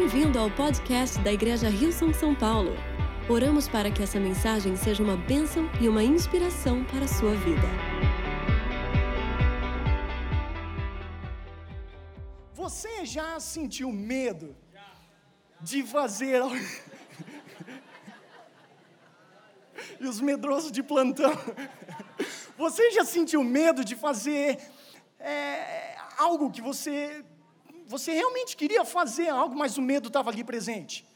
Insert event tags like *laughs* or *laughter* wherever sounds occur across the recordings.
Bem-vindo ao podcast da Igreja Rio São São Paulo. Oramos para que essa mensagem seja uma bênção e uma inspiração para a sua vida. Você já sentiu medo de fazer algo? *laughs* e os medrosos de plantão. Você já sentiu medo de fazer é, algo que você, você realmente queria fazer algo, mas o medo estava ali presente?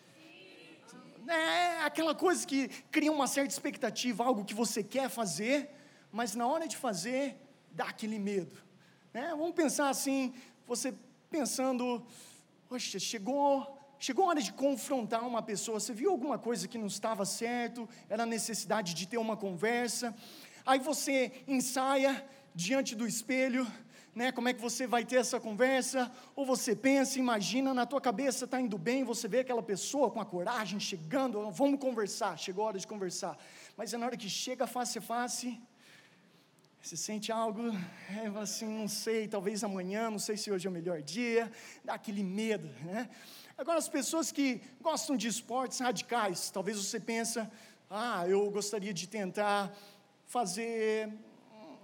É aquela coisa que cria uma certa expectativa, algo que você quer fazer, mas na hora de fazer, dá aquele medo. Né? Vamos pensar assim, você pensando, poxa, chegou Chegou a hora de confrontar uma pessoa, você viu alguma coisa que não estava certo, era necessidade de ter uma conversa, aí você ensaia diante do espelho, né, como é que você vai ter essa conversa, ou você pensa, imagina, na tua cabeça está indo bem, você vê aquela pessoa com a coragem chegando, vamos conversar, chegou a hora de conversar, mas é na hora que chega face a face, você sente algo, é assim, não sei, talvez amanhã, não sei se hoje é o melhor dia, dá aquele medo, né? Agora, as pessoas que gostam de esportes radicais, talvez você pensa, ah, eu gostaria de tentar fazer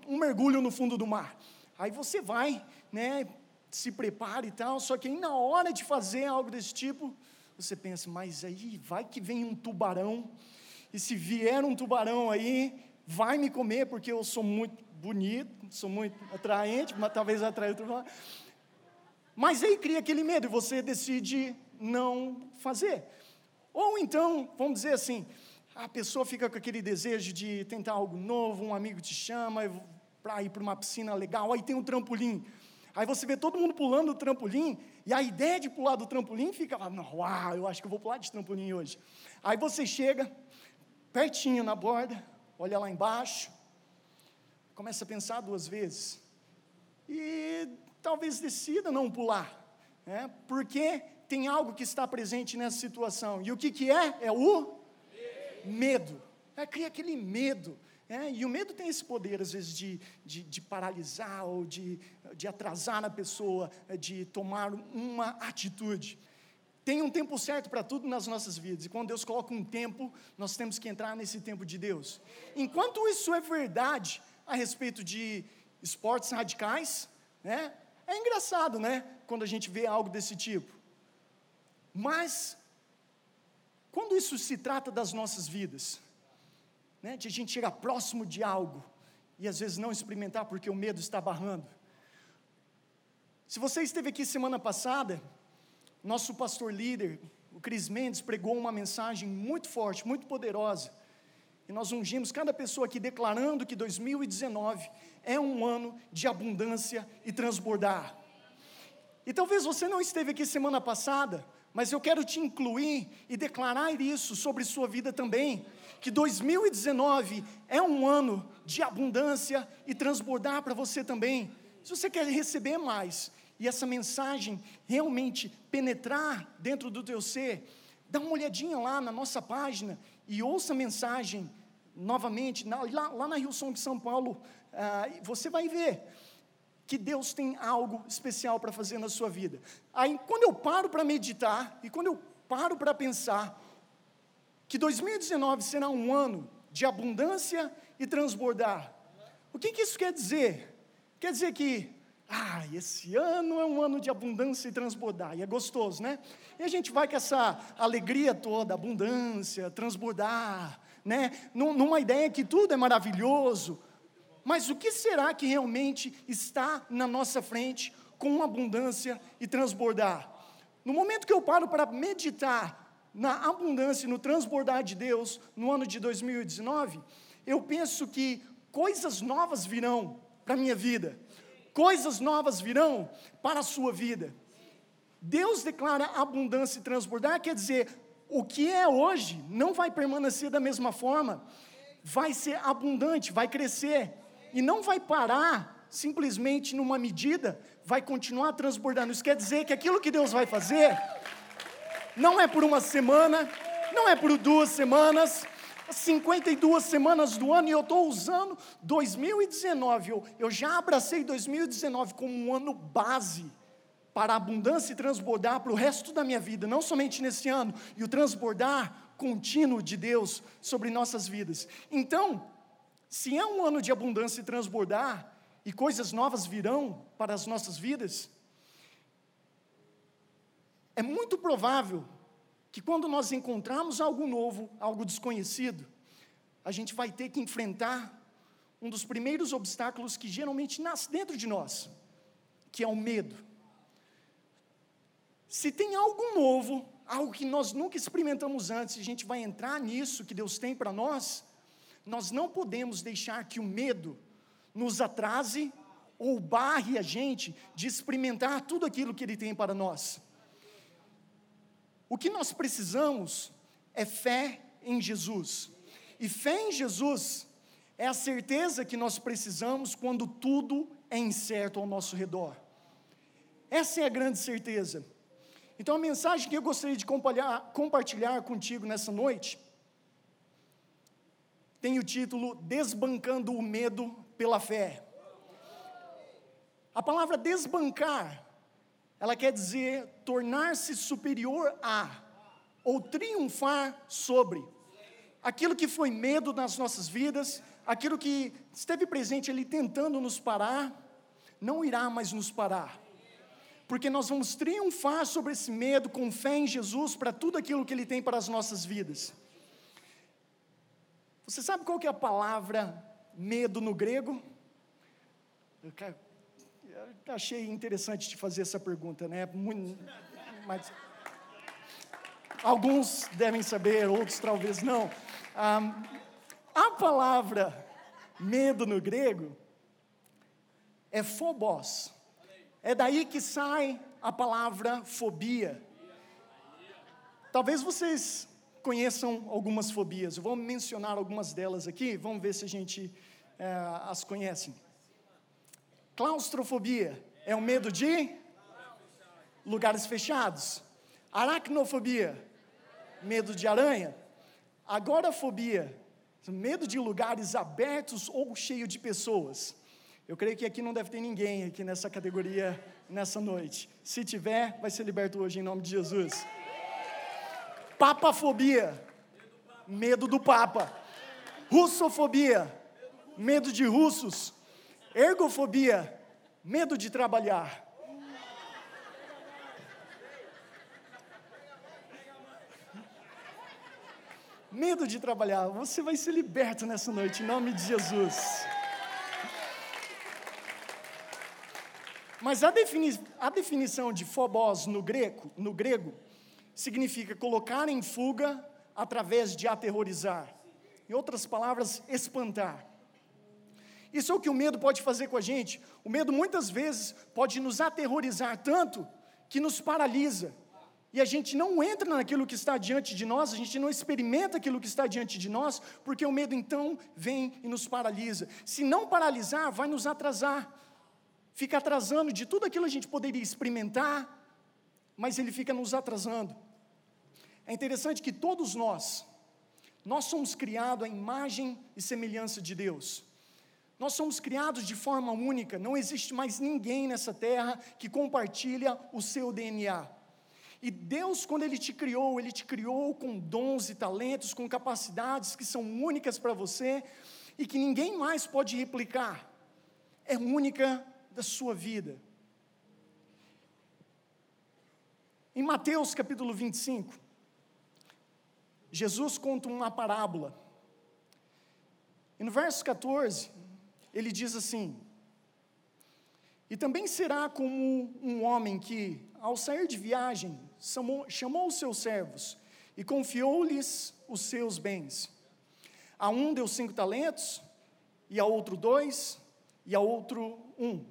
um mergulho no fundo do mar. Aí você vai, né, se prepara e tal, só que aí na hora de fazer algo desse tipo, você pensa, mas aí vai que vem um tubarão, e se vier um tubarão aí, vai me comer, porque eu sou muito bonito, sou muito atraente, mas talvez atraia outro lado. Mas aí cria aquele medo e você decide não fazer. Ou então, vamos dizer assim, a pessoa fica com aquele desejo de tentar algo novo, um amigo te chama para ir para uma piscina legal, aí tem um trampolim. Aí você vê todo mundo pulando o trampolim, e a ideia de pular do trampolim fica uau, eu acho que eu vou pular de trampolim hoje. Aí você chega, pertinho na borda, olha lá embaixo, começa a pensar duas vezes. E talvez decida não pular, né? porque tem algo que está presente nessa situação. E o que, que é? É o medo. É, cria aquele medo. É, e o medo tem esse poder, às vezes, de, de, de paralisar ou de, de atrasar a pessoa, é, de tomar uma atitude. Tem um tempo certo para tudo nas nossas vidas, e quando Deus coloca um tempo, nós temos que entrar nesse tempo de Deus. Enquanto isso é verdade a respeito de esportes radicais, né, é engraçado, né? Quando a gente vê algo desse tipo. Mas, quando isso se trata das nossas vidas, né, de a gente chegar próximo de algo e às vezes não experimentar porque o medo está barrando. Se você esteve aqui semana passada, nosso pastor líder, o Cris Mendes, pregou uma mensagem muito forte, muito poderosa. E nós ungimos cada pessoa aqui declarando que 2019 é um ano de abundância e transbordar. E talvez você não esteve aqui semana passada, mas eu quero te incluir e declarar isso sobre sua vida também, que 2019 é um ano de abundância e transbordar para você também. Se você quer receber mais e essa mensagem realmente penetrar dentro do teu ser, dá uma olhadinha lá na nossa página e ouça a mensagem novamente, lá, lá na Rio São de São Paulo, ah, você vai ver que Deus tem algo especial para fazer na sua vida. Aí, quando eu paro para meditar e quando eu paro para pensar que 2019 será um ano de abundância e transbordar, o que, que isso quer dizer? Quer dizer que, ah, esse ano é um ano de abundância e transbordar, e é gostoso, né? E a gente vai com essa alegria toda, abundância, transbordar, né? Numa ideia que tudo é maravilhoso. Mas o que será que realmente está na nossa frente com abundância e transbordar? No momento que eu paro para meditar na abundância e no transbordar de Deus no ano de 2019, eu penso que coisas novas virão para a minha vida, coisas novas virão para a sua vida. Deus declara abundância e transbordar, quer dizer, o que é hoje não vai permanecer da mesma forma, vai ser abundante, vai crescer, e não vai parar simplesmente numa medida, vai continuar transbordando. Isso quer dizer que aquilo que Deus vai fazer não é por uma semana, não é por duas semanas, 52 semanas do ano, e eu estou usando 2019. Eu, eu já abracei 2019 como um ano base para a abundância e transbordar para o resto da minha vida, não somente nesse ano, e o transbordar contínuo de Deus sobre nossas vidas. Então, se é um ano de abundância e transbordar, e coisas novas virão para as nossas vidas, é muito provável que quando nós encontrarmos algo novo, algo desconhecido, a gente vai ter que enfrentar um dos primeiros obstáculos que geralmente nasce dentro de nós, que é o medo. Se tem algo novo, algo que nós nunca experimentamos antes, e a gente vai entrar nisso que Deus tem para nós, nós não podemos deixar que o medo nos atrase ou barre a gente de experimentar tudo aquilo que Ele tem para nós. O que nós precisamos é fé em Jesus. E fé em Jesus é a certeza que nós precisamos quando tudo é incerto ao nosso redor. Essa é a grande certeza. Então, a mensagem que eu gostaria de compartilhar, contigo nessa noite tem o título Desbancando o Medo pela Fé. A palavra desbancar, ela quer dizer tornar-se superior a, ou triunfar sobre. Aquilo que foi medo nas nossas vidas, aquilo que esteve presente ali tentando nos parar, não irá mais nos parar. Porque nós vamos triunfar sobre esse medo com fé em Jesus para tudo aquilo que Ele tem para as nossas vidas. Você sabe qual que é a palavra medo no grego? Eu, achei interessante te fazer essa pergunta, né? Muito, mas alguns devem saber, outros talvez não. Ah, a palavra medo no grego é phobos. É daí que sai a palavra fobia. Talvez vocês conheçam algumas fobias. Eu vou mencionar algumas delas aqui, vamos ver se a gente é, as conhece. Claustrofobia é o medo de lugares fechados. Aracnofobia, medo de aranha. Agorafobia, medo de lugares abertos ou cheio de pessoas. Eu creio que aqui não deve ter ninguém aqui nessa categoria nessa noite. Se tiver, vai ser liberto hoje em nome de Jesus. Papafobia, medo do Papa. Russofobia, medo de russos. Ergofobia, medo de trabalhar. medo de trabalhar. Você vai ser liberto nessa noite, em nome de Jesus. Mas a, defini a definição de phobos no no grego significa colocar em fuga através de aterrorizar. Em outras palavras, espantar. Isso é o que o medo pode fazer com a gente. O medo muitas vezes pode nos aterrorizar tanto que nos paralisa e a gente não entra naquilo que está diante de nós, a gente não experimenta aquilo que está diante de nós, porque o medo então vem e nos paralisa. Se não paralisar, vai nos atrasar. Fica atrasando de tudo aquilo que a gente poderia experimentar, mas ele fica nos atrasando. É interessante que todos nós, nós somos criados à imagem e semelhança de Deus. Nós somos criados de forma única, não existe mais ninguém nessa terra que compartilha o seu DNA. E Deus, quando Ele te criou, Ele te criou com dons e talentos, com capacidades que são únicas para você e que ninguém mais pode replicar. É única da sua vida. Em Mateus capítulo 25, Jesus conta uma parábola. E no verso 14, ele diz assim: E também será como um homem que, ao sair de viagem, chamou, chamou os seus servos e confiou-lhes os seus bens. A um deu cinco talentos, e a outro dois, e a outro um.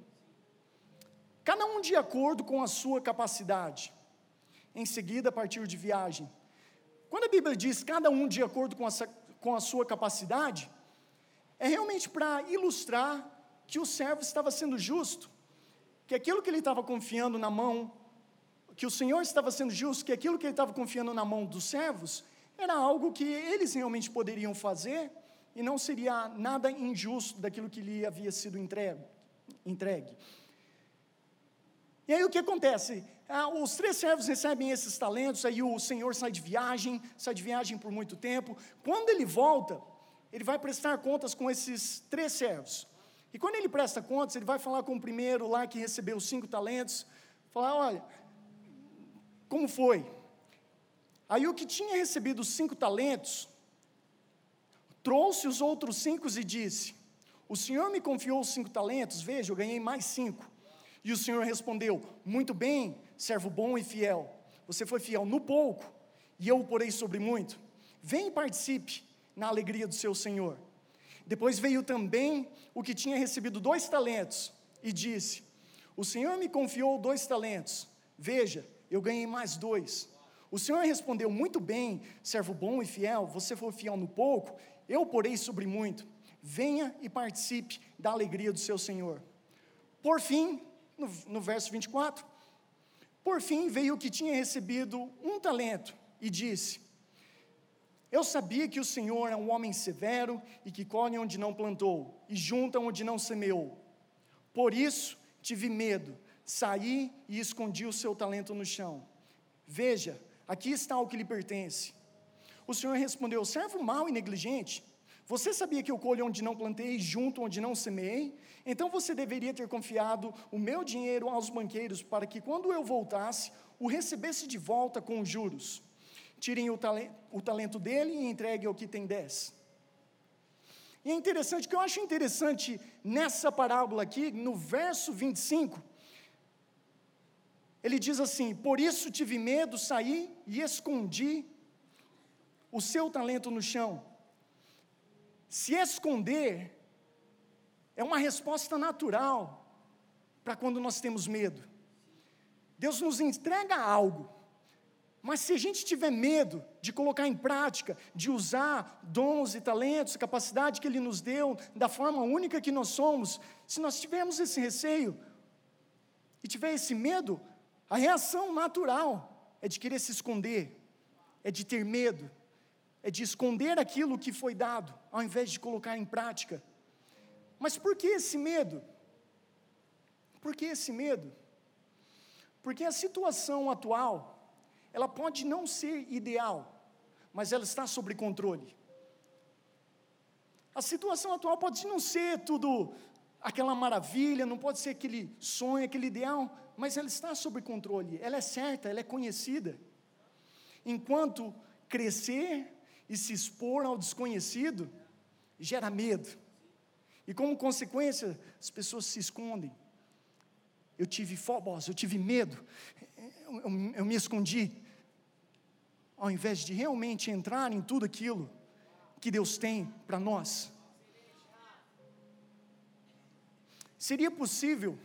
Cada um de acordo com a sua capacidade. Em seguida, partiu de viagem. Quando a Bíblia diz cada um de acordo com a, com a sua capacidade, é realmente para ilustrar que o servo estava sendo justo, que aquilo que ele estava confiando na mão que o Senhor estava sendo justo, que aquilo que ele estava confiando na mão dos servos era algo que eles realmente poderiam fazer e não seria nada injusto daquilo que lhe havia sido entregue. entregue. E aí o que acontece? Ah, os três servos recebem esses talentos, aí o senhor sai de viagem, sai de viagem por muito tempo. Quando ele volta, ele vai prestar contas com esses três servos. E quando ele presta contas, ele vai falar com o primeiro lá que recebeu os cinco talentos, falar: olha, como foi? Aí o que tinha recebido os cinco talentos, trouxe os outros cinco e disse: O senhor me confiou os cinco talentos, veja, eu ganhei mais cinco. E o senhor respondeu: Muito bem, servo bom e fiel. Você foi fiel no pouco, e eu o porei sobre muito. Vem e participe na alegria do seu senhor. Depois veio também o que tinha recebido dois talentos e disse: O senhor me confiou dois talentos. Veja, eu ganhei mais dois. O senhor respondeu: Muito bem, servo bom e fiel. Você foi fiel no pouco, eu porei sobre muito. Venha e participe da alegria do seu senhor. Por fim, no, no verso 24, por fim veio o que tinha recebido um talento e disse: Eu sabia que o Senhor é um homem severo e que colhe onde não plantou e junta onde não semeou. Por isso tive medo, saí e escondi o seu talento no chão. Veja, aqui está o que lhe pertence. O Senhor respondeu: Servo mau e negligente, você sabia que eu colho onde não plantei junto onde não semeei? Então você deveria ter confiado o meu dinheiro aos banqueiros, para que quando eu voltasse, o recebesse de volta com juros. Tirem o, talento, o talento dele e entreguem ao que tem dez. E é interessante, o que eu acho interessante nessa parábola aqui, no verso 25, ele diz assim: Por isso tive medo, saí e escondi o seu talento no chão. Se esconder é uma resposta natural para quando nós temos medo. Deus nos entrega algo, mas se a gente tiver medo de colocar em prática, de usar dons e talentos, capacidade que Ele nos deu, da forma única que nós somos, se nós tivermos esse receio e tiver esse medo, a reação natural é de querer se esconder, é de ter medo, é de esconder aquilo que foi dado, ao invés de colocar em prática. Mas por que esse medo? Por que esse medo? Porque a situação atual, ela pode não ser ideal, mas ela está sob controle. A situação atual pode não ser tudo aquela maravilha, não pode ser aquele sonho, aquele ideal, mas ela está sob controle, ela é certa, ela é conhecida. Enquanto crescer e se expor ao desconhecido gera medo. E como consequência, as pessoas se escondem. Eu tive fobos, eu tive medo, eu, eu, eu me escondi. Ao invés de realmente entrar em tudo aquilo que Deus tem para nós. Seria possível,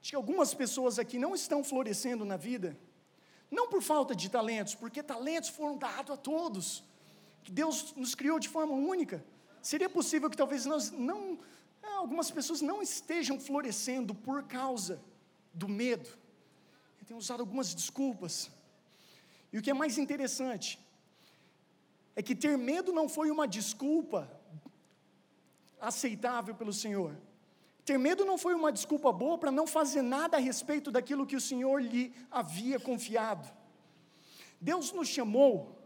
que algumas pessoas aqui não estão florescendo na vida, não por falta de talentos, porque talentos foram dados a todos. Deus nos criou de forma única. Seria possível que talvez nós não, é, algumas pessoas não estejam florescendo por causa do medo. Tenho usado algumas desculpas. E o que é mais interessante é que ter medo não foi uma desculpa aceitável pelo Senhor. Ter medo não foi uma desculpa boa para não fazer nada a respeito daquilo que o Senhor lhe havia confiado. Deus nos chamou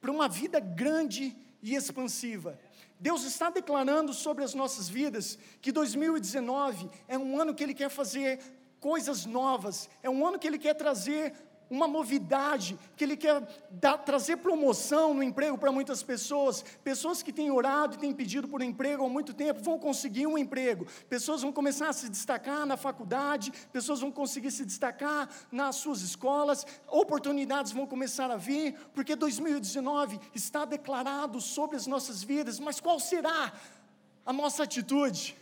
para uma vida grande e expansiva. Deus está declarando sobre as nossas vidas que 2019 é um ano que Ele quer fazer coisas novas, é um ano que Ele quer trazer uma novidade, que Ele quer dar, trazer promoção no emprego para muitas pessoas. Pessoas que têm orado e têm pedido por emprego há muito tempo vão conseguir um emprego. Pessoas vão começar a se destacar na faculdade, pessoas vão conseguir se destacar nas suas escolas, oportunidades vão começar a vir, porque 2019 está declarado sobre as nossas vidas. Mas qual será a nossa atitude?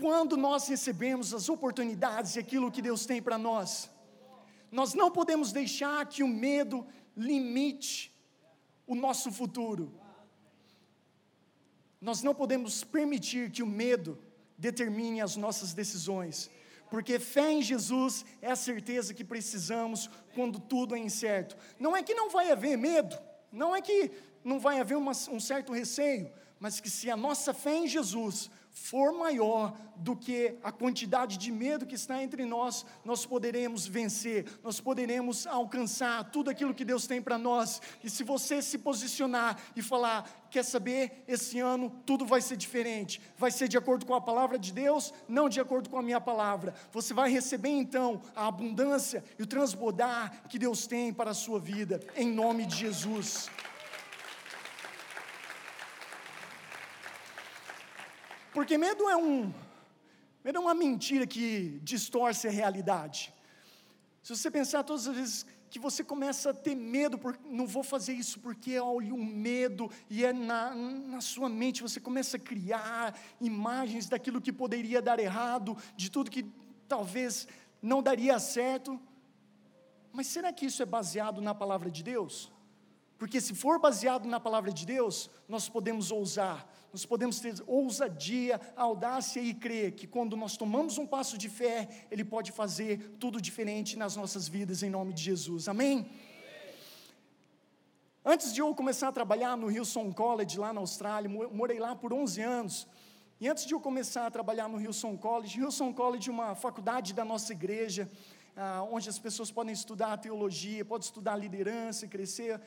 Quando nós recebemos as oportunidades e aquilo que Deus tem para nós? Nós não podemos deixar que o medo limite o nosso futuro. Nós não podemos permitir que o medo determine as nossas decisões, porque fé em Jesus é a certeza que precisamos quando tudo é incerto. Não é que não vai haver medo, não é que não vai haver uma, um certo receio, mas que se a nossa fé em Jesus for maior do que a quantidade de medo que está entre nós, nós poderemos vencer, nós poderemos alcançar tudo aquilo que Deus tem para nós. E se você se posicionar e falar, quer saber, esse ano tudo vai ser diferente, vai ser de acordo com a palavra de Deus, não de acordo com a minha palavra. Você vai receber então a abundância e o transbordar que Deus tem para a sua vida, em nome de Jesus. Porque medo é um medo é uma mentira que distorce a realidade. Se você pensar todas as vezes que você começa a ter medo, por, não vou fazer isso porque olha o medo, e é na, na sua mente, você começa a criar imagens daquilo que poderia dar errado, de tudo que talvez não daria certo. Mas será que isso é baseado na palavra de Deus? Porque se for baseado na palavra de Deus, nós podemos ousar, nós podemos ter ousadia, audácia e crer que quando nós tomamos um passo de fé, Ele pode fazer tudo diferente nas nossas vidas, em nome de Jesus. Amém? Antes de eu começar a trabalhar no Hillsong College, lá na Austrália, morei lá por 11 anos. E antes de eu começar a trabalhar no Hillsong College, Hillsong College é uma faculdade da nossa igreja, ah, onde as pessoas podem estudar teologia, podem estudar liderança crescer.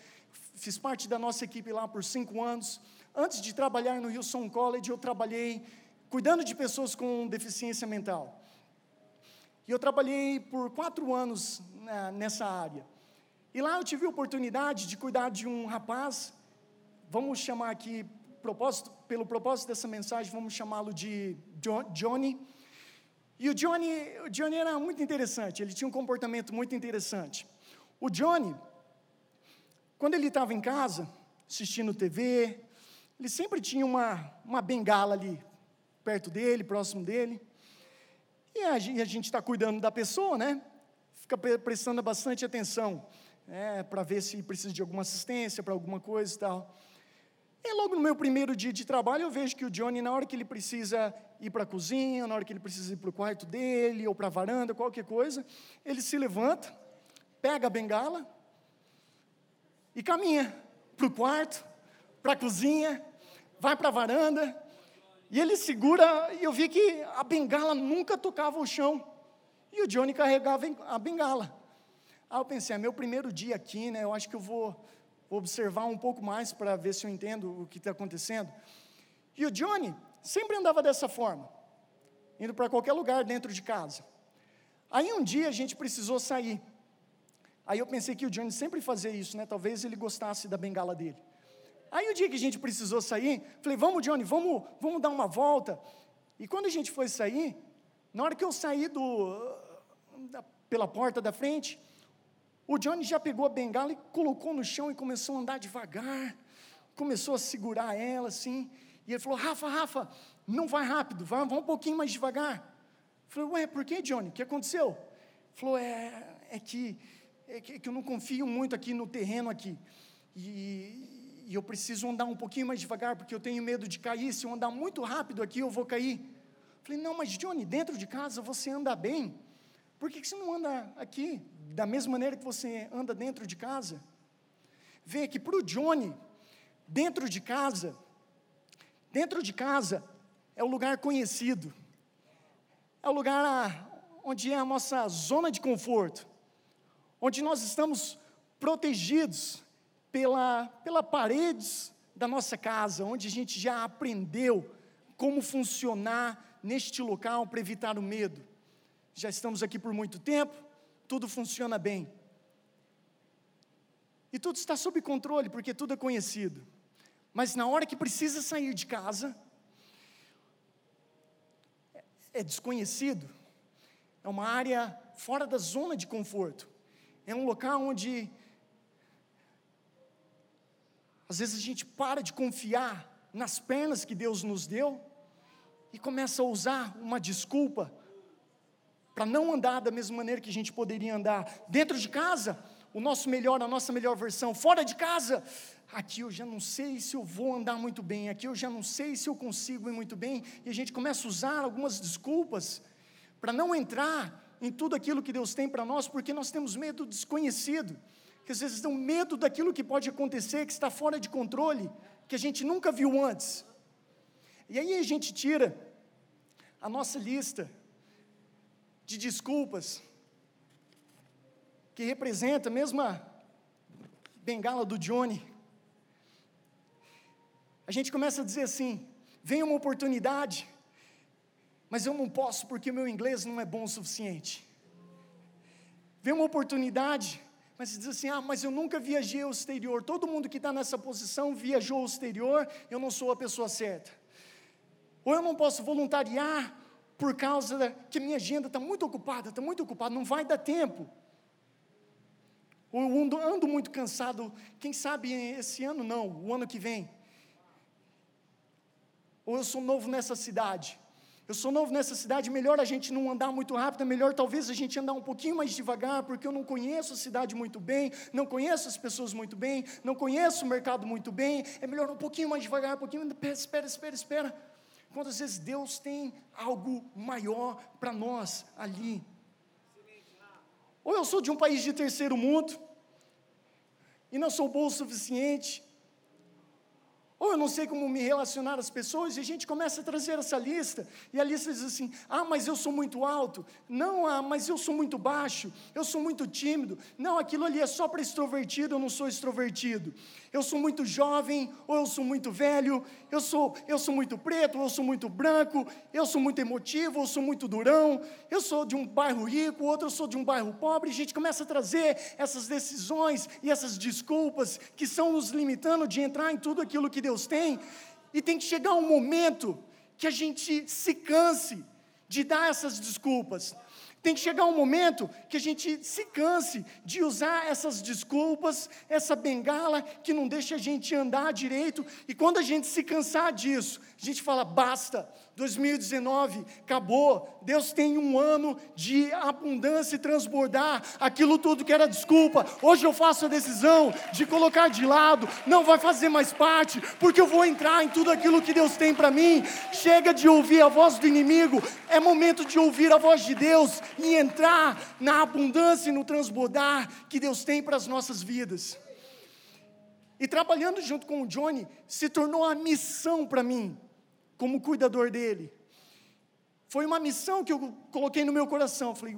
Fiz parte da nossa equipe lá por cinco anos. Antes de trabalhar no Hillsong College, eu trabalhei cuidando de pessoas com deficiência mental. E eu trabalhei por quatro anos né, nessa área. E lá eu tive a oportunidade de cuidar de um rapaz, vamos chamar aqui, propósito, pelo propósito dessa mensagem, vamos chamá-lo de Johnny. E o Johnny, o Johnny era muito interessante, ele tinha um comportamento muito interessante. O Johnny, quando ele estava em casa, assistindo TV, ele sempre tinha uma, uma bengala ali, perto dele, próximo dele. E a, gente está cuidando da pessoa, né? Fica prestando bastante atenção, né? para ver se precisa de alguma assistência, para alguma coisa e tal. E logo no meu primeiro dia de trabalho, eu vejo que o Johnny, na hora que ele precisa ir para a cozinha, na hora que ele precisa ir para o quarto dele, ou para a varanda, qualquer coisa, ele se levanta, pega a bengala e caminha para o quarto, para a cozinha, vai para a varanda, e ele segura, e eu vi que a bengala nunca tocava o chão, e o Johnny carregava a bengala. Aí eu pensei, é meu primeiro dia aqui, né, eu acho que eu vou, observar um pouco mais para ver se eu entendo o que está acontecendo. E o Johnny sempre andava dessa forma, indo para qualquer lugar dentro de casa. Aí um dia a gente precisou sair. Aí eu pensei que o Johnny sempre fazia isso, né? Talvez ele gostasse da bengala dele. Aí o dia que a gente precisou sair, falei, vamos, Johnny, vamos, vamos dar uma volta. E quando a gente foi sair, na hora que eu saí do, da, pela porta da frente, o Johnny já pegou a bengala e colocou no chão e começou a andar devagar, começou a segurar ela assim. E ele falou: Rafa, Rafa, não vai rápido, vai, vai um pouquinho mais devagar. Eu falei: Ué, por que, Johnny? O que aconteceu? Ele falou: É, é, que, é que, é que eu não confio muito aqui no terreno aqui. E, e eu preciso andar um pouquinho mais devagar, porque eu tenho medo de cair. Se eu andar muito rápido aqui, eu vou cair. Falei, não, mas Johnny, dentro de casa você anda bem. Por que, você não anda aqui da mesma maneira que você anda dentro de casa? Vê que para o Johnny, dentro de casa, dentro de casa é o lugar conhecido, é o lugar onde é a nossa zona de conforto, onde nós estamos protegidos, pela, pela paredes da nossa casa, onde a gente já aprendeu como funcionar neste local para evitar o medo. Já estamos aqui por muito tempo, tudo funciona bem. E tudo está sob controle, porque tudo é conhecido. Mas na hora que precisa sair de casa, é desconhecido, é uma área fora da zona de conforto, é um local onde às vezes a gente para de confiar nas pernas que Deus nos deu e começa a usar uma desculpa para não andar da mesma maneira que a gente poderia andar. Dentro de casa, o nosso melhor, a nossa melhor versão. Fora de casa, aqui eu já não sei se eu vou andar muito bem, aqui eu já não sei se eu consigo ir muito bem, e a gente começa a usar algumas desculpas para não entrar em tudo aquilo que Deus tem para nós, porque nós temos medo desconhecido que às vezes dão medo daquilo que pode acontecer, que está fora de controle, que a gente nunca viu antes. E aí a gente tira a nossa lista de desculpas, que representa a mesma bengala do Johnny, a gente começa a dizer assim: vem uma oportunidade, mas eu não posso porque meu inglês não é bom o suficiente. Vem uma oportunidade, mas diz assim: ah, mas eu nunca viajei ao exterior. Todo mundo que está nessa posição viajou ao exterior, eu não sou a pessoa certa. Ou eu não posso voluntariar por causa da, que minha agenda está muito ocupada, está muito ocupada, não vai dar tempo. Ou eu ando, ando muito cansado, quem sabe esse ano não, o ano que vem. Ou eu sou novo nessa cidade. Eu sou novo nessa cidade, melhor a gente não andar muito rápido, é melhor talvez a gente andar um pouquinho mais devagar, porque eu não conheço a cidade muito bem, não conheço as pessoas muito bem, não conheço o mercado muito bem, é melhor um pouquinho mais devagar, um pouquinho, espera, espera, espera. Quantas vezes Deus tem algo maior para nós ali? Ou eu sou de um país de terceiro mundo, e não sou bom o suficiente, ou eu não sei como me relacionar às pessoas, e a gente começa a trazer essa lista, e a lista diz assim: ah, mas eu sou muito alto, não, ah, mas eu sou muito baixo, eu sou muito tímido, não, aquilo ali é só para extrovertido, eu não sou extrovertido, eu sou muito jovem, ou eu sou muito velho, eu sou, eu sou muito preto, ou eu sou muito branco, eu sou muito emotivo, ou eu sou muito durão, eu sou de um bairro rico, outro eu sou de um bairro pobre, a gente começa a trazer essas decisões e essas desculpas que são nos limitando de entrar em tudo aquilo que Deus tem, e tem que chegar um momento que a gente se canse de dar essas desculpas. Tem que chegar um momento que a gente se canse de usar essas desculpas, essa bengala que não deixa a gente andar direito, e quando a gente se cansar disso, a gente fala: basta, 2019 acabou. Deus tem um ano de abundância e transbordar aquilo tudo que era desculpa. Hoje eu faço a decisão de colocar de lado, não vai fazer mais parte, porque eu vou entrar em tudo aquilo que Deus tem para mim. Chega de ouvir a voz do inimigo, é momento de ouvir a voz de Deus e entrar na abundância e no transbordar que Deus tem para as nossas vidas. E trabalhando junto com o Johnny, se tornou a missão para mim como cuidador dele. Foi uma missão que eu coloquei no meu coração. Eu falei,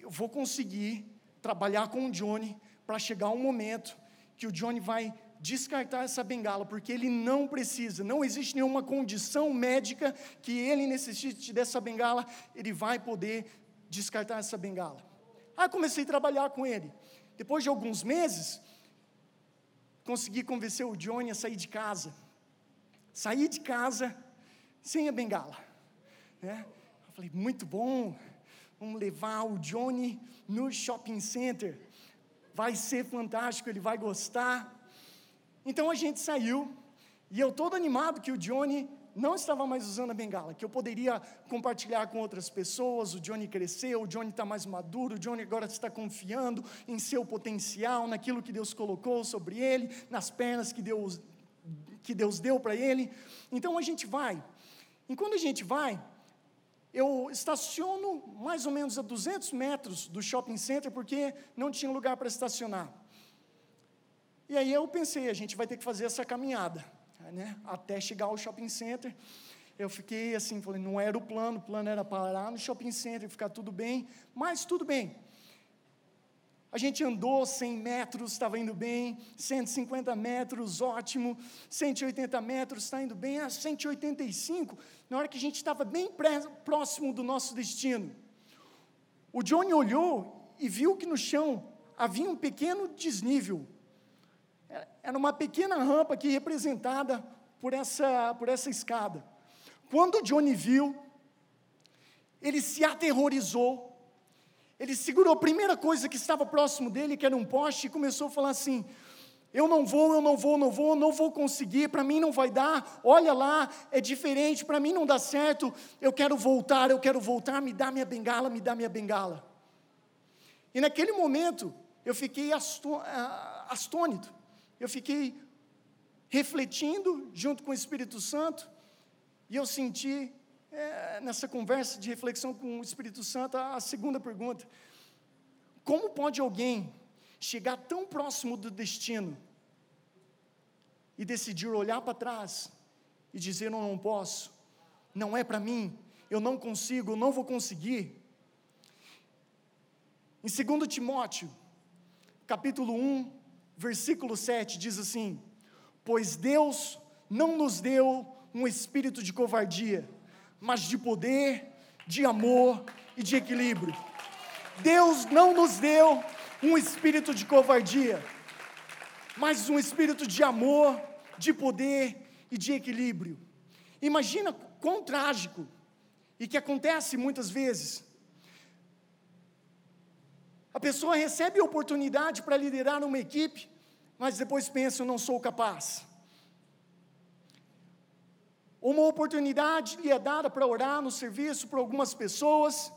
eu vou conseguir trabalhar com o Johnny para chegar um momento que o Johnny vai descartar essa bengala, porque ele não precisa, não existe nenhuma condição médica que ele necessite dessa bengala, ele vai poder descartar essa bengala. Aí comecei a trabalhar com ele. Depois de alguns meses, consegui convencer o Johnny a sair de casa saí de casa sem a bengala. Né? Eu falei, muito bom, vamos levar o Johnny no shopping center, vai ser fantástico, ele vai gostar. Então a gente saiu, e eu todo animado que o Johnny não estava mais usando a bengala, que eu poderia compartilhar com outras pessoas. O Johnny cresceu, o Johnny está mais maduro, o Johnny agora está confiando em seu potencial, naquilo que Deus colocou sobre ele, nas pernas que Deus que Deus deu para ele. Então a gente vai. E quando a gente vai, eu estaciono mais ou menos a 200 metros do shopping center, porque não tinha lugar para estacionar. E aí eu pensei, a gente vai ter que fazer essa caminhada, né, até chegar ao shopping center. Eu fiquei assim, falei, não era o plano, o plano era parar no shopping center, ficar tudo bem, mas tudo bem. A gente andou 100 metros, estava indo bem, 150 metros, ótimo, 180 metros, está indo bem, a 185, na hora que a gente estava bem próximo do nosso destino. O Johnny olhou e viu que no chão havia um pequeno desnível. Era uma pequena rampa aqui representada por essa, por essa escada. Quando o Johnny viu, ele se aterrorizou, ele segurou a primeira coisa que estava próximo dele, que era um poste, e começou a falar assim: Eu não vou, eu não vou, não vou, não vou conseguir, para mim não vai dar, olha lá, é diferente, para mim não dá certo, eu quero voltar, eu quero voltar, me dá minha bengala, me dá minha bengala. E naquele momento, eu fiquei astônito, eu fiquei refletindo junto com o Espírito Santo, e eu senti é, nessa conversa de reflexão com o Espírito Santo, a segunda pergunta: como pode alguém chegar tão próximo do destino e decidir olhar para trás e dizer: Eu não posso, não é para mim, eu não consigo, eu não vou conseguir. Em 2 Timóteo, capítulo 1, versículo 7, diz assim: Pois Deus não nos deu um espírito de covardia, mas de poder, de amor e de equilíbrio. Deus não nos deu um espírito de covardia, mas um espírito de amor, de poder e de equilíbrio. Imagina quão trágico e que acontece muitas vezes. A pessoa recebe a oportunidade para liderar uma equipe, mas depois pensa: eu não sou capaz. Uma oportunidade lhe é dada para orar no serviço para algumas pessoas,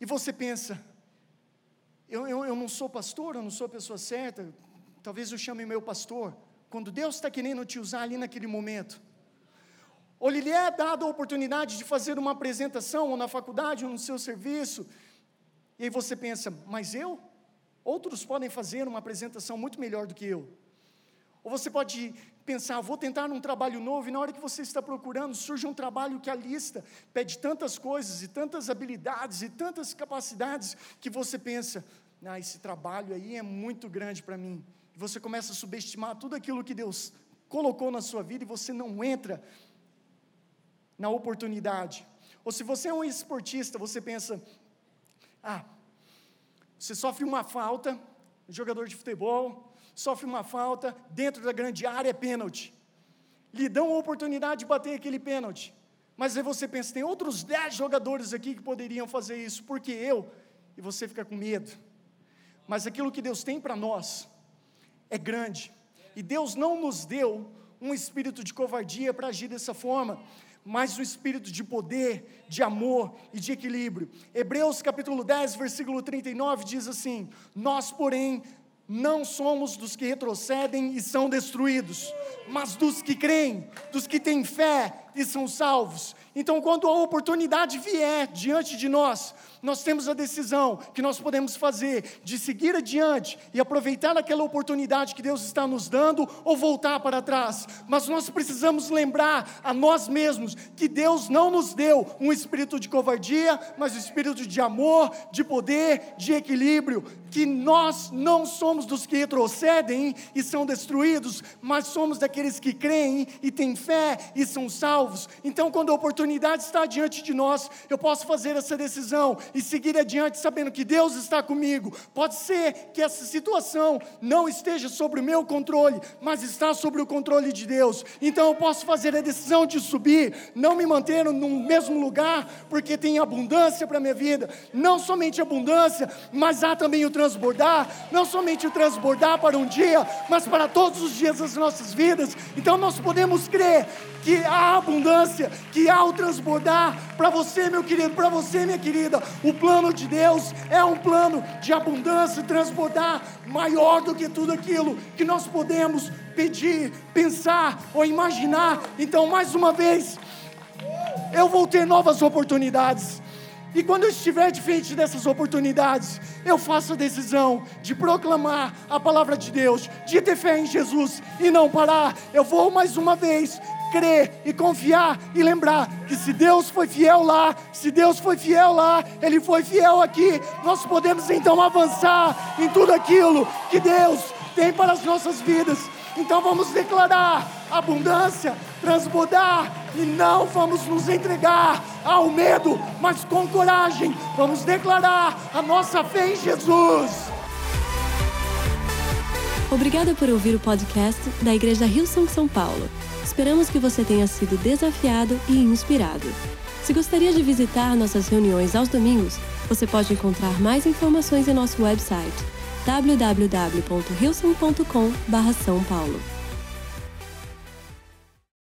e você pensa: eu, eu, eu não sou pastor, eu não sou a pessoa certa, talvez eu chame meu pastor. Quando Deus está querendo te usar ali naquele momento, ou lhe é dada a oportunidade de fazer uma apresentação, ou na faculdade, ou no seu serviço, e aí você pensa, mas eu? Outros podem fazer uma apresentação muito melhor do que eu. Ou você pode pensar, vou tentar num trabalho novo, e na hora que você está procurando, surge um trabalho que a lista pede tantas coisas, e tantas habilidades, e tantas capacidades, que você pensa, ah, esse trabalho aí é muito grande para mim. E você começa a subestimar tudo aquilo que Deus colocou na sua vida, e você não entra na oportunidade. Ou se você é um esportista, você pensa, ah, você sofre uma falta, jogador de futebol, sofre uma falta, dentro da grande área é pênalti. Lhe dão a oportunidade de bater aquele pênalti. Mas aí você pensa, tem outros dez jogadores aqui que poderiam fazer isso, porque eu? E você fica com medo. Mas aquilo que Deus tem para nós é grande. E Deus não nos deu um espírito de covardia para agir dessa forma mas um espírito de poder, de amor e de equilíbrio. Hebreus capítulo 10, versículo 39 diz assim: Nós, porém, não somos dos que retrocedem e são destruídos, mas dos que creem, dos que têm fé e são salvos. Então, quando a oportunidade vier diante de nós, nós temos a decisão que nós podemos fazer de seguir adiante e aproveitar aquela oportunidade que Deus está nos dando ou voltar para trás. Mas nós precisamos lembrar a nós mesmos que Deus não nos deu um espírito de covardia, mas um espírito de amor, de poder, de equilíbrio. Que nós não somos dos que retrocedem e são destruídos, mas somos daqueles que creem e têm fé e são salvos. Então, quando a oportunidade está diante de nós, eu posso fazer essa decisão e seguir adiante sabendo que Deus está comigo. Pode ser que essa situação não esteja sobre o meu controle, mas está sobre o controle de Deus. Então eu posso fazer a decisão de subir, não me manter no mesmo lugar, porque tem abundância para a minha vida. Não somente abundância, mas há também o transbordar. Não somente o transbordar para um dia, mas para todos os dias das nossas vidas. Então nós podemos crer que há abundância, que há o transbordar para você, meu querido, para você, minha querida. O plano de Deus é um plano de abundância, transbordar maior do que tudo aquilo que nós podemos pedir, pensar ou imaginar. Então, mais uma vez, eu vou ter novas oportunidades. E quando eu estiver de frente dessas oportunidades, eu faço a decisão de proclamar a palavra de Deus, de ter fé em Jesus e não parar. Eu vou mais uma vez crer e confiar e lembrar que se Deus foi fiel lá, se Deus foi fiel lá, Ele foi fiel aqui. Nós podemos então avançar em tudo aquilo que Deus tem para as nossas vidas. Então vamos declarar abundância, transbordar e não vamos nos entregar ao medo, mas com coragem vamos declarar a nossa fé em Jesus. Obrigada por ouvir o podcast da Igreja Rio São São Paulo. Esperamos que você tenha sido desafiado e inspirado. Se gostaria de visitar nossas reuniões aos domingos, você pode encontrar mais informações em nosso website www.hilson.com/são paulo.